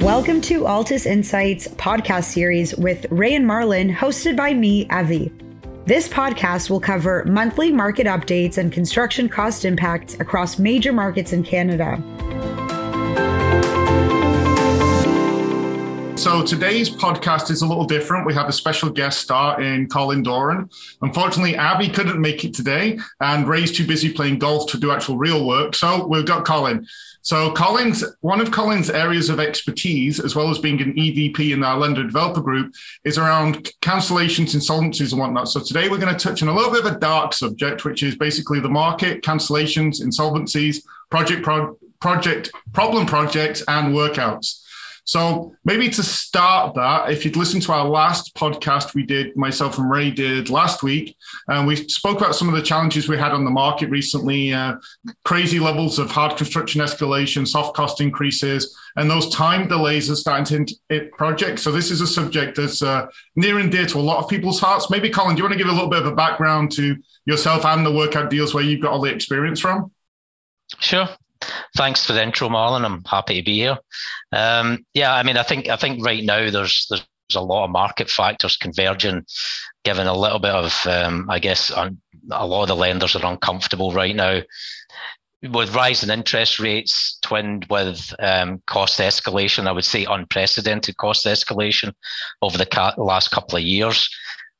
Welcome to Altus Insights podcast series with Ray and Marlon, hosted by me, Avi. This podcast will cover monthly market updates and construction cost impacts across major markets in Canada. So today's podcast is a little different. We have a special guest star in Colin Doran. Unfortunately, Abby couldn't make it today, and Ray's too busy playing golf to do actual real work. So we've got Colin. So Colin's one of Colin's areas of expertise, as well as being an EVP in our lender developer group, is around cancellations, insolvencies, and whatnot. So today we're going to touch on a little bit of a dark subject, which is basically the market, cancellations, insolvencies, project pro- project problem projects, and workouts. So maybe to start that, if you'd listened to our last podcast we did, myself and Ray did last week, and we spoke about some of the challenges we had on the market recently, uh, crazy levels of hard construction escalation, soft cost increases, and those time delays are starting to hit projects. So this is a subject that's uh, near and dear to a lot of people's hearts. Maybe Colin, do you want to give a little bit of a background to yourself and the workout deals where you've got all the experience from? Sure. Thanks for the intro, Marlon. I'm happy to be here. Um, yeah, I mean, I think I think right now there's there's a lot of market factors converging, given a little bit of, um, I guess, a lot of the lenders are uncomfortable right now. With rising interest rates twinned with um, cost escalation, I would say unprecedented cost escalation over the ca- last couple of years.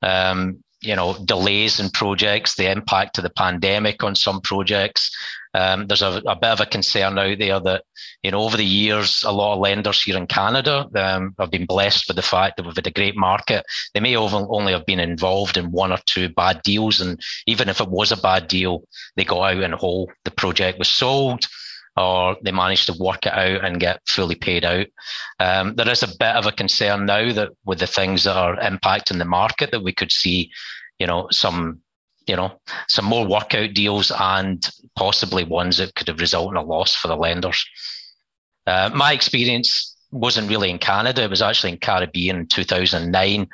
Um, you know, delays in projects, the impact of the pandemic on some projects, um, there's a, a, bit of a concern out there that, you know, over the years, a lot of lenders here in Canada um, have been blessed with the fact that we've had a great market. They may only have been involved in one or two bad deals. And even if it was a bad deal, they got out in whole. The project was sold or they managed to work it out and get fully paid out. Um, there is a bit of a concern now that with the things that are impacting the market that we could see, you know, some you know, some more workout deals and possibly ones that could have resulted in a loss for the lenders. Uh, my experience wasn't really in Canada. It was actually in Caribbean in 2009.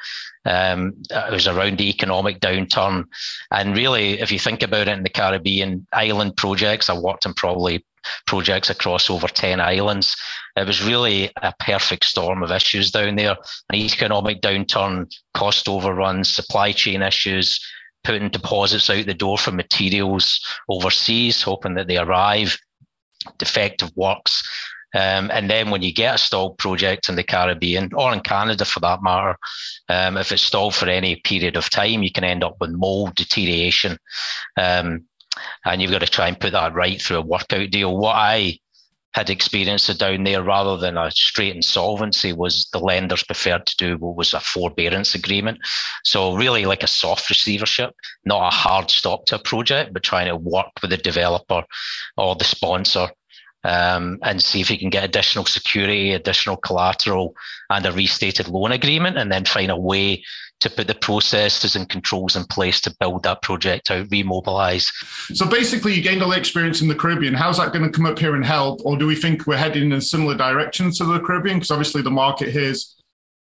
Um, it was around the economic downturn. And really, if you think about it in the Caribbean island projects, I worked on probably projects across over 10 islands. It was really a perfect storm of issues down there. An economic downturn, cost overruns, supply chain issues, putting deposits out the door for materials overseas, hoping that they arrive, defective works. Um, and then when you get a stalled project in the Caribbean or in Canada for that matter, um, if it's stalled for any period of time, you can end up with mold deterioration. Um, and you've got to try and put that right through a workout deal. What I had experienced down there rather than a straight insolvency was the lenders preferred to do what was a forbearance agreement. So really like a soft receivership, not a hard stop to a project, but trying to work with the developer or the sponsor um, and see if you can get additional security, additional collateral, and a restated loan agreement, and then find a way to put the processes and controls in place to build that project out, remobilize. So basically, you gained all the experience in the Caribbean. How's that going to come up here and help? Or do we think we're heading in a similar direction to the Caribbean? Because obviously, the market here is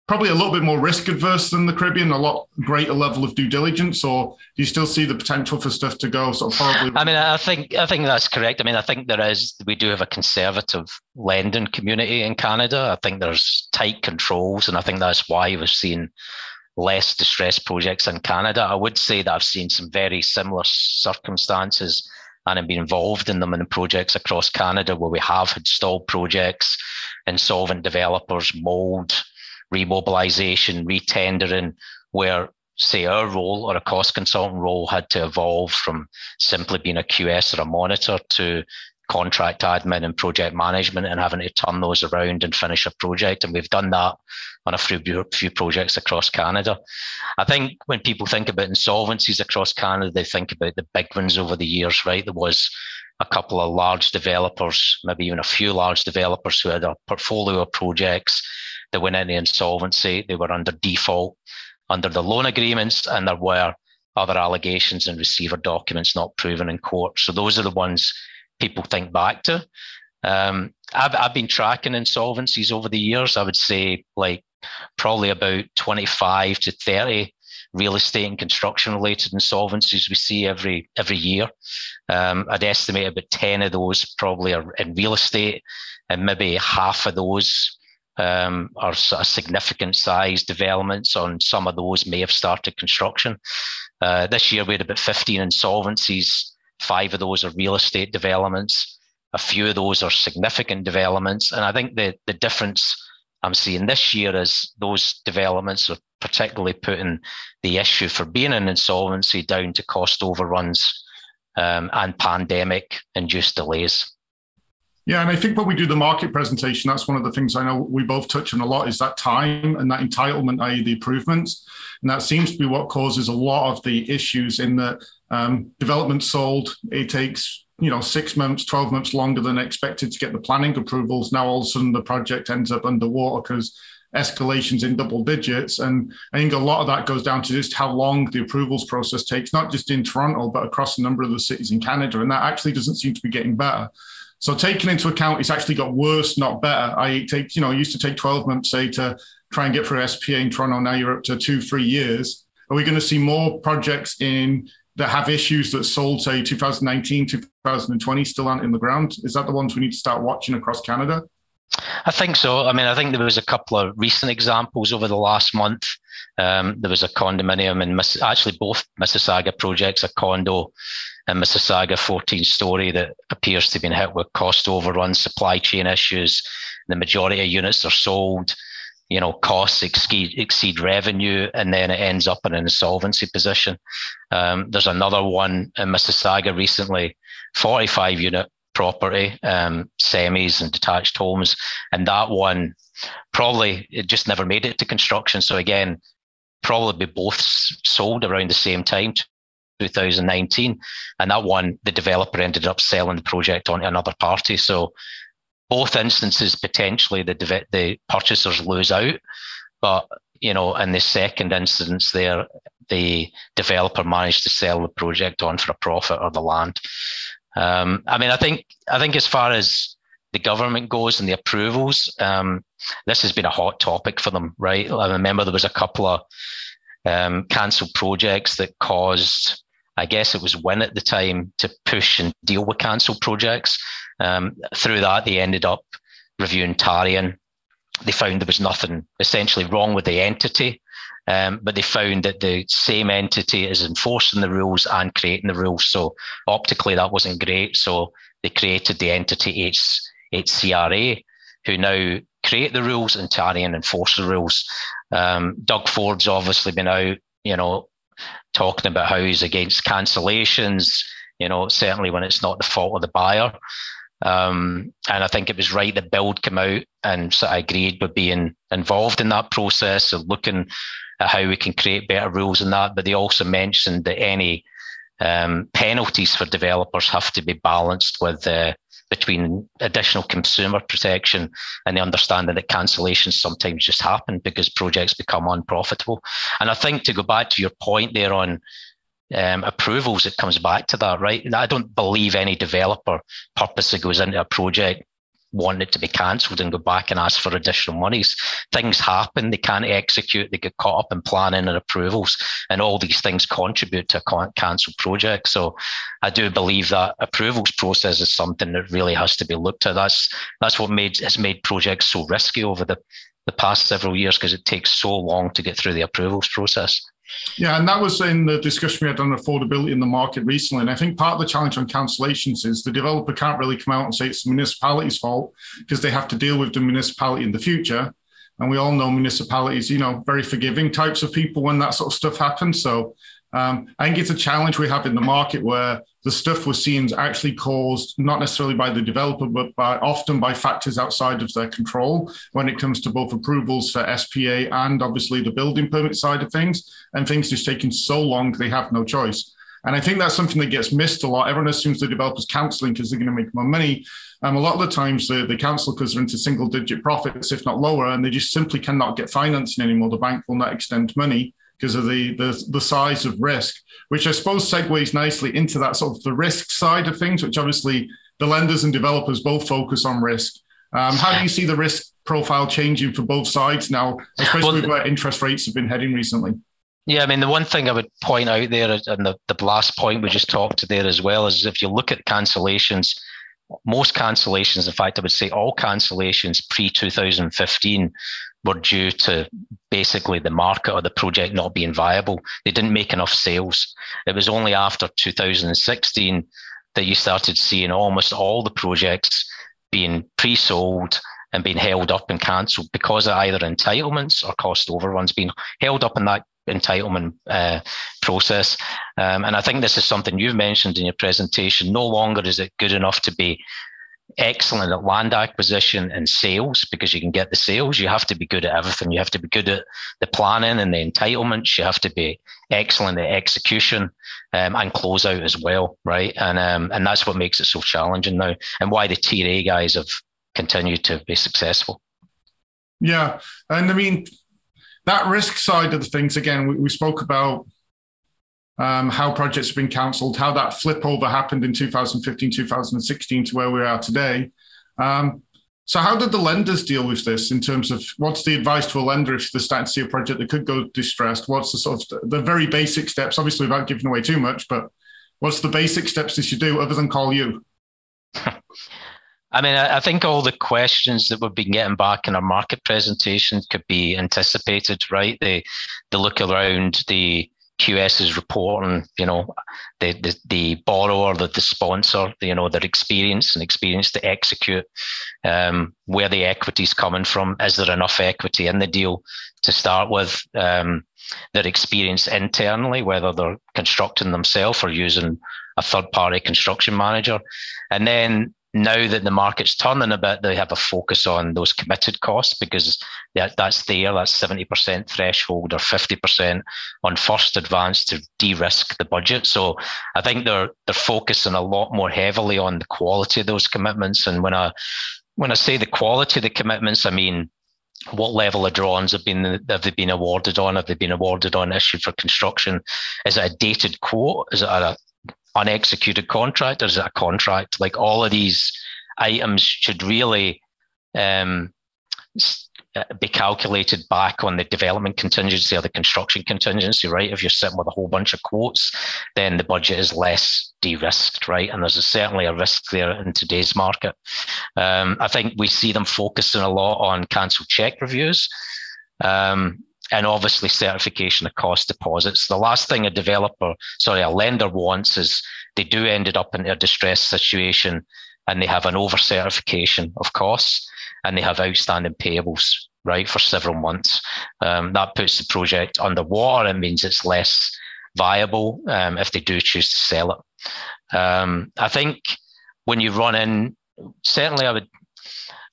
probably a little bit more risk adverse than the Caribbean, a lot greater level of due diligence, or do you still see the potential for stuff to go sort of horribly? I mean, I think I think that's correct. I mean, I think there is we do have a conservative lending community in Canada. I think there's tight controls, and I think that's why we've seen less distressed projects in Canada. I would say that I've seen some very similar circumstances and have been involved in them in projects across Canada where we have had stalled projects, insolvent developers, mold, remobilization, retendering, where say our role or a cost consultant role had to evolve from simply being a QS or a monitor to contract admin and project management and having to turn those around and finish a project. And we've done that on a few, few projects across Canada. I think when people think about insolvencies across Canada, they think about the big ones over the years, right? There was a couple of large developers, maybe even a few large developers who had a portfolio of projects that went into insolvency. They were under default under the loan agreements, and there were other allegations and receiver documents not proven in court. So those are the ones people think back to. Um, I've, I've been tracking insolvencies over the years. I would say like probably about 25 to 30 real estate and construction related insolvencies we see every every year. Um, I'd estimate about 10 of those probably are in real estate and maybe half of those um, or sort of significant size developments on some of those may have started construction. Uh, this year we had about 15 insolvencies. Five of those are real estate developments. A few of those are significant developments. And I think the, the difference I'm seeing this year is those developments are particularly putting the issue for being in insolvency down to cost overruns um, and pandemic induced delays. Yeah, and I think when we do the market presentation, that's one of the things I know we both touch on a lot is that time and that entitlement, i.e., the improvements. And that seems to be what causes a lot of the issues in the um, development sold. It takes you know six months, twelve months longer than expected to get the planning approvals. Now all of a sudden the project ends up underwater because escalations in double digits. And I think a lot of that goes down to just how long the approvals process takes, not just in Toronto, but across a number of the cities in Canada. And that actually doesn't seem to be getting better. So taking into account, it's actually got worse, not better. I take, you know, used to take 12 months, say, to try and get through SPA in Toronto. Now you're up to two, three years. Are we going to see more projects in that have issues that sold, say, 2019, 2020 still aren't in the ground? Is that the ones we need to start watching across Canada? I think so. I mean, I think there was a couple of recent examples over the last month. Um, there was a condominium in actually both Mississauga projects, a condo in Mississauga, 14 story, that appears to have been hit with cost overruns, supply chain issues. The majority of units are sold. You know, costs exceed, exceed revenue, and then it ends up in an insolvency position. Um, there's another one in Mississauga recently, 45 unit property, um, semis and detached homes. And that one probably it just never made it to construction. So again, probably both sold around the same time, 2019. And that one, the developer ended up selling the project on to another party. So both instances, potentially the, the purchasers lose out. But, you know, in the second instance there, the developer managed to sell the project on for a profit or the land. Um, I mean, I think I think as far as the government goes and the approvals, um, this has been a hot topic for them, right? I remember there was a couple of um, cancelled projects that caused, I guess it was Wynne at the time, to push and deal with cancelled projects. Um, through that, they ended up reviewing Tarion. They found there was nothing essentially wrong with the entity. Um, but they found that the same entity is enforcing the rules and creating the rules. So optically, that wasn't great. So they created the entity H, HCRA, who now create the rules and try and enforce the rules. Um, Doug Ford's obviously been out, you know, talking about how he's against cancellations, you know, certainly when it's not the fault of the buyer. Um, and I think it was right that BILD came out and sort of agreed with being involved in that process of looking at how we can create better rules in that. But they also mentioned that any um, penalties for developers have to be balanced with uh, between additional consumer protection and the understanding that cancellations sometimes just happen because projects become unprofitable. And I think to go back to your point there on um, approvals, it comes back to that, right? I don't believe any developer purposely goes into a project want it to be cancelled and go back and ask for additional monies. Things happen, they can't execute, they get caught up in planning and approvals, and all these things contribute to a cancelled project. So I do believe that approvals process is something that really has to be looked at. That's that's what made has made projects so risky over the, the past several years because it takes so long to get through the approvals process. Yeah, and that was in the discussion we had on affordability in the market recently. And I think part of the challenge on cancellations is the developer can't really come out and say it's the municipality's fault because they have to deal with the municipality in the future. And we all know municipalities, you know, very forgiving types of people when that sort of stuff happens. So um, I think it's a challenge we have in the market where the stuff we're seeing is actually caused not necessarily by the developer, but by often by factors outside of their control when it comes to both approvals for SPA and obviously the building permit side of things. And things just taking so long they have no choice. And I think that's something that gets missed a lot. Everyone assumes the developer's cancelling because they're going to make more money. Um, a lot of the times they, they cancel because they're into single digit profits, if not lower, and they just simply cannot get financing anymore. The bank will not extend money because of the, the, the size of risk, which I suppose segues nicely into that sort of the risk side of things, which obviously the lenders and developers both focus on risk. Um, how do you see the risk profile changing for both sides now, especially well, where interest rates have been heading recently? Yeah, I mean, the one thing I would point out there, and the, the last point we just talked to there as well, is if you look at cancellations, most cancellations, in fact, I would say all cancellations pre 2015 were due to basically the market or the project not being viable. They didn't make enough sales. It was only after 2016 that you started seeing almost all the projects being pre sold and being held up and cancelled because of either entitlements or cost overruns being held up in that entitlement uh, process. Um, and I think this is something you've mentioned in your presentation. No longer is it good enough to be excellent at land acquisition and sales because you can get the sales. You have to be good at everything. You have to be good at the planning and the entitlements. You have to be excellent at execution um, and close out as well, right? And um, and that's what makes it so challenging now, and why the Tier A guys have continued to be successful. Yeah, and I mean that risk side of the things, again, we, we spoke about um, how projects have been cancelled, how that flip over happened in 2015, 2016 to where we are today. Um, so, how did the lenders deal with this in terms of what's the advice to a lender if they start to see a project that could go distressed? What's the sort of the very basic steps, obviously without giving away too much, but what's the basic steps they should do other than call you? I mean, I, think all the questions that we've been getting back in our market presentation could be anticipated, right? The they look around the QS's reporting, you know, the, the, the borrower, the, the sponsor, you know, their experience and experience to execute, um, where the equity is coming from. Is there enough equity in the deal to start with? Um, their experience internally, whether they're constructing themselves or using a third party construction manager. And then now that the market's turning a bit, they have a focus on those committed costs because that, that's there, that's 70% threshold or 50% on first advance to de-risk the budget. So I think they're they're focusing a lot more heavily on the quality of those commitments. And when I when I say the quality of the commitments, I mean what level of drawings have been have they been awarded on? Have they been awarded on issued for construction? Is it a dated quote? Is it a unexecuted contract or is it a contract? Like all of these items should really um, uh, be calculated back on the development contingency or the construction contingency, right? If you're sitting with a whole bunch of quotes, then the budget is less de-risked, right? And there's a, certainly a risk there in today's market. Um, I think we see them focusing a lot on cancelled check reviews. Um, and obviously certification of cost deposits. The last thing a developer, sorry, a lender wants is they do ended up in a distressed situation and they have an over certification of costs and they have outstanding payables, right, for several months. Um, that puts the project underwater It means it's less viable um, if they do choose to sell it. Um, I think when you run in, certainly I would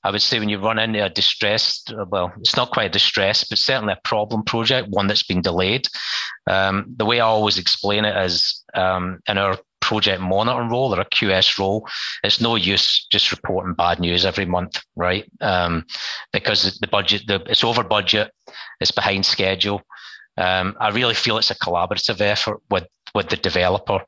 I would say when you run into a distressed, well, it's not quite a distress, but certainly a problem project, one that's been delayed. Um, the way I always explain it is um, in our project monitoring role or a QS role, it's no use just reporting bad news every month, right? Um, because the budget, the, it's over budget, it's behind schedule. Um, I really feel it's a collaborative effort with with the developer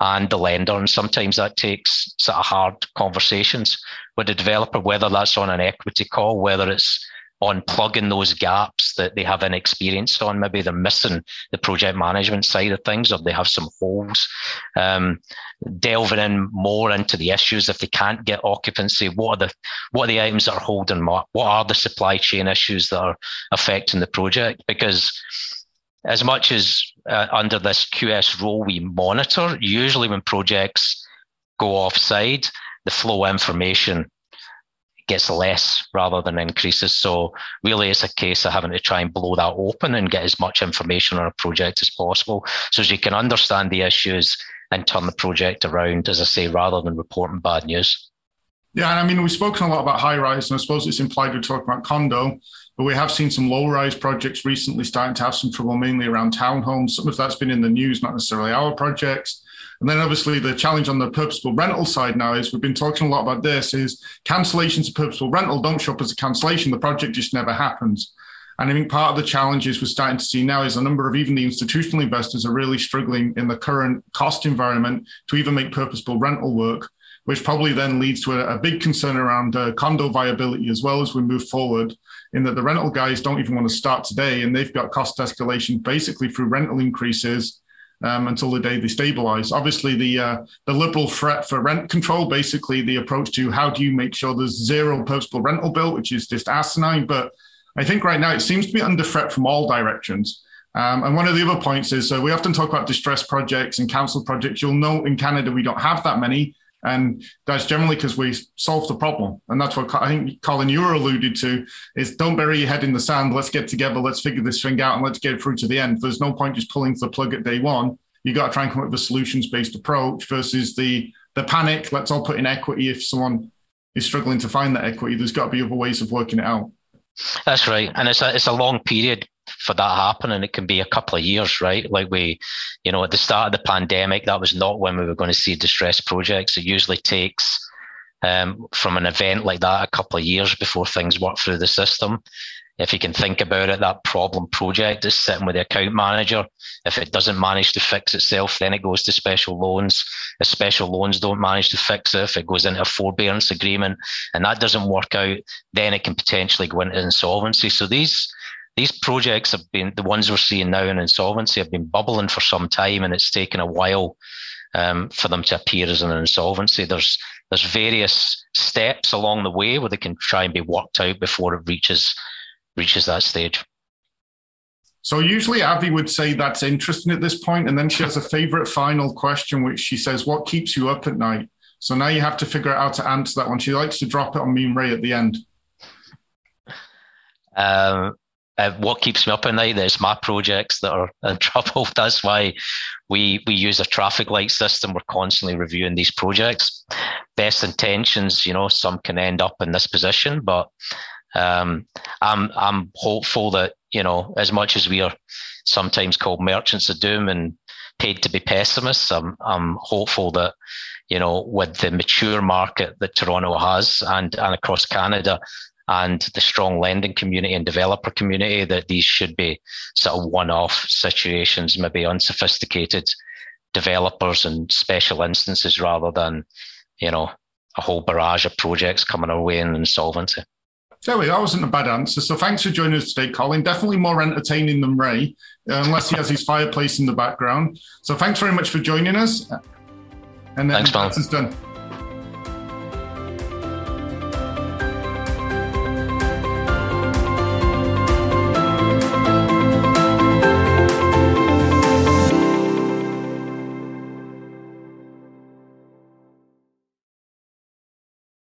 and the lender. And sometimes that takes sort of hard conversations with the developer, whether that's on an equity call, whether it's on plugging those gaps that they have an experience on. Maybe they're missing the project management side of things, or they have some holes. Um, delving in more into the issues if they can't get occupancy. What are the what are the items that are holding? What are the supply chain issues that are affecting the project? Because as much as uh, under this QS role we monitor, usually when projects go offside, the flow information gets less rather than increases. So really it's a case of having to try and blow that open and get as much information on a project as possible so as you can understand the issues and turn the project around, as I say, rather than reporting bad news. Yeah, I mean, we've spoken a lot about high rise, and I suppose it's implied we're talking about condo, but we have seen some low rise projects recently starting to have some trouble, mainly around townhomes. Some of that's been in the news, not necessarily our projects. And then obviously the challenge on the purposeful rental side now is we've been talking a lot about this is cancellations of purposeful rental don't show up as a cancellation. The project just never happens. And I think part of the challenges we're starting to see now is a number of even the institutional investors are really struggling in the current cost environment to even make purposeful rental work, which probably then leads to a, a big concern around uh, condo viability as well as we move forward. In that the rental guys don't even want to start today, and they've got cost escalation basically through rental increases um, until the day they stabilise. Obviously, the uh, the liberal threat for rent control, basically the approach to how do you make sure there's zero purposeful rental bill, which is just asinine. But I think right now it seems to be under threat from all directions. Um, and one of the other points is uh, we often talk about distress projects and council projects. You'll know in Canada we don't have that many. And that's generally because we solve the problem. And that's what I think, Colin, you were alluded to is don't bury your head in the sand. Let's get together. Let's figure this thing out and let's get through to the end. There's no point just pulling the plug at day one. You got to try and come up with a solutions based approach versus the, the panic. Let's all put in equity. If someone is struggling to find that equity, there's got to be other ways of working it out. That's right. And it's a, it's a long period for that happening. It can be a couple of years, right? Like we, you know, at the start of the pandemic, that was not when we were going to see distressed projects. It usually takes um, from an event like that a couple of years before things work through the system. If you can think about it, that problem project is sitting with the account manager. If it doesn't manage to fix itself, then it goes to special loans. If special loans don't manage to fix it, if it goes into a forbearance agreement and that doesn't work out, then it can potentially go into insolvency. So these these projects have been the ones we're seeing now in insolvency have been bubbling for some time, and it's taken a while um, for them to appear as an insolvency. There's there's various steps along the way where they can try and be worked out before it reaches reaches that stage. So usually Avi would say that's interesting at this point, and then she has a favorite final question, which she says, "What keeps you up at night?" So now you have to figure out how to answer that one. She likes to drop it on me and Ray at the end. Um, uh, what keeps me up at night is my projects that are in trouble. That's why we we use a traffic light system. We're constantly reviewing these projects. Best intentions, you know, some can end up in this position, but um, I'm I'm hopeful that you know, as much as we are sometimes called merchants of doom and paid to be pessimists, I'm I'm hopeful that you know, with the mature market that Toronto has and and across Canada, and the strong lending community and developer community that these should be sort of one-off situations, maybe unsophisticated developers and special instances rather than, you know, a whole barrage of projects coming our way in insolvency. There we go. That wasn't a bad answer. So thanks for joining us today, Colin. Definitely more entertaining than Ray, uh, unless he has his fireplace in the background. So thanks very much for joining us. And then thanks, done.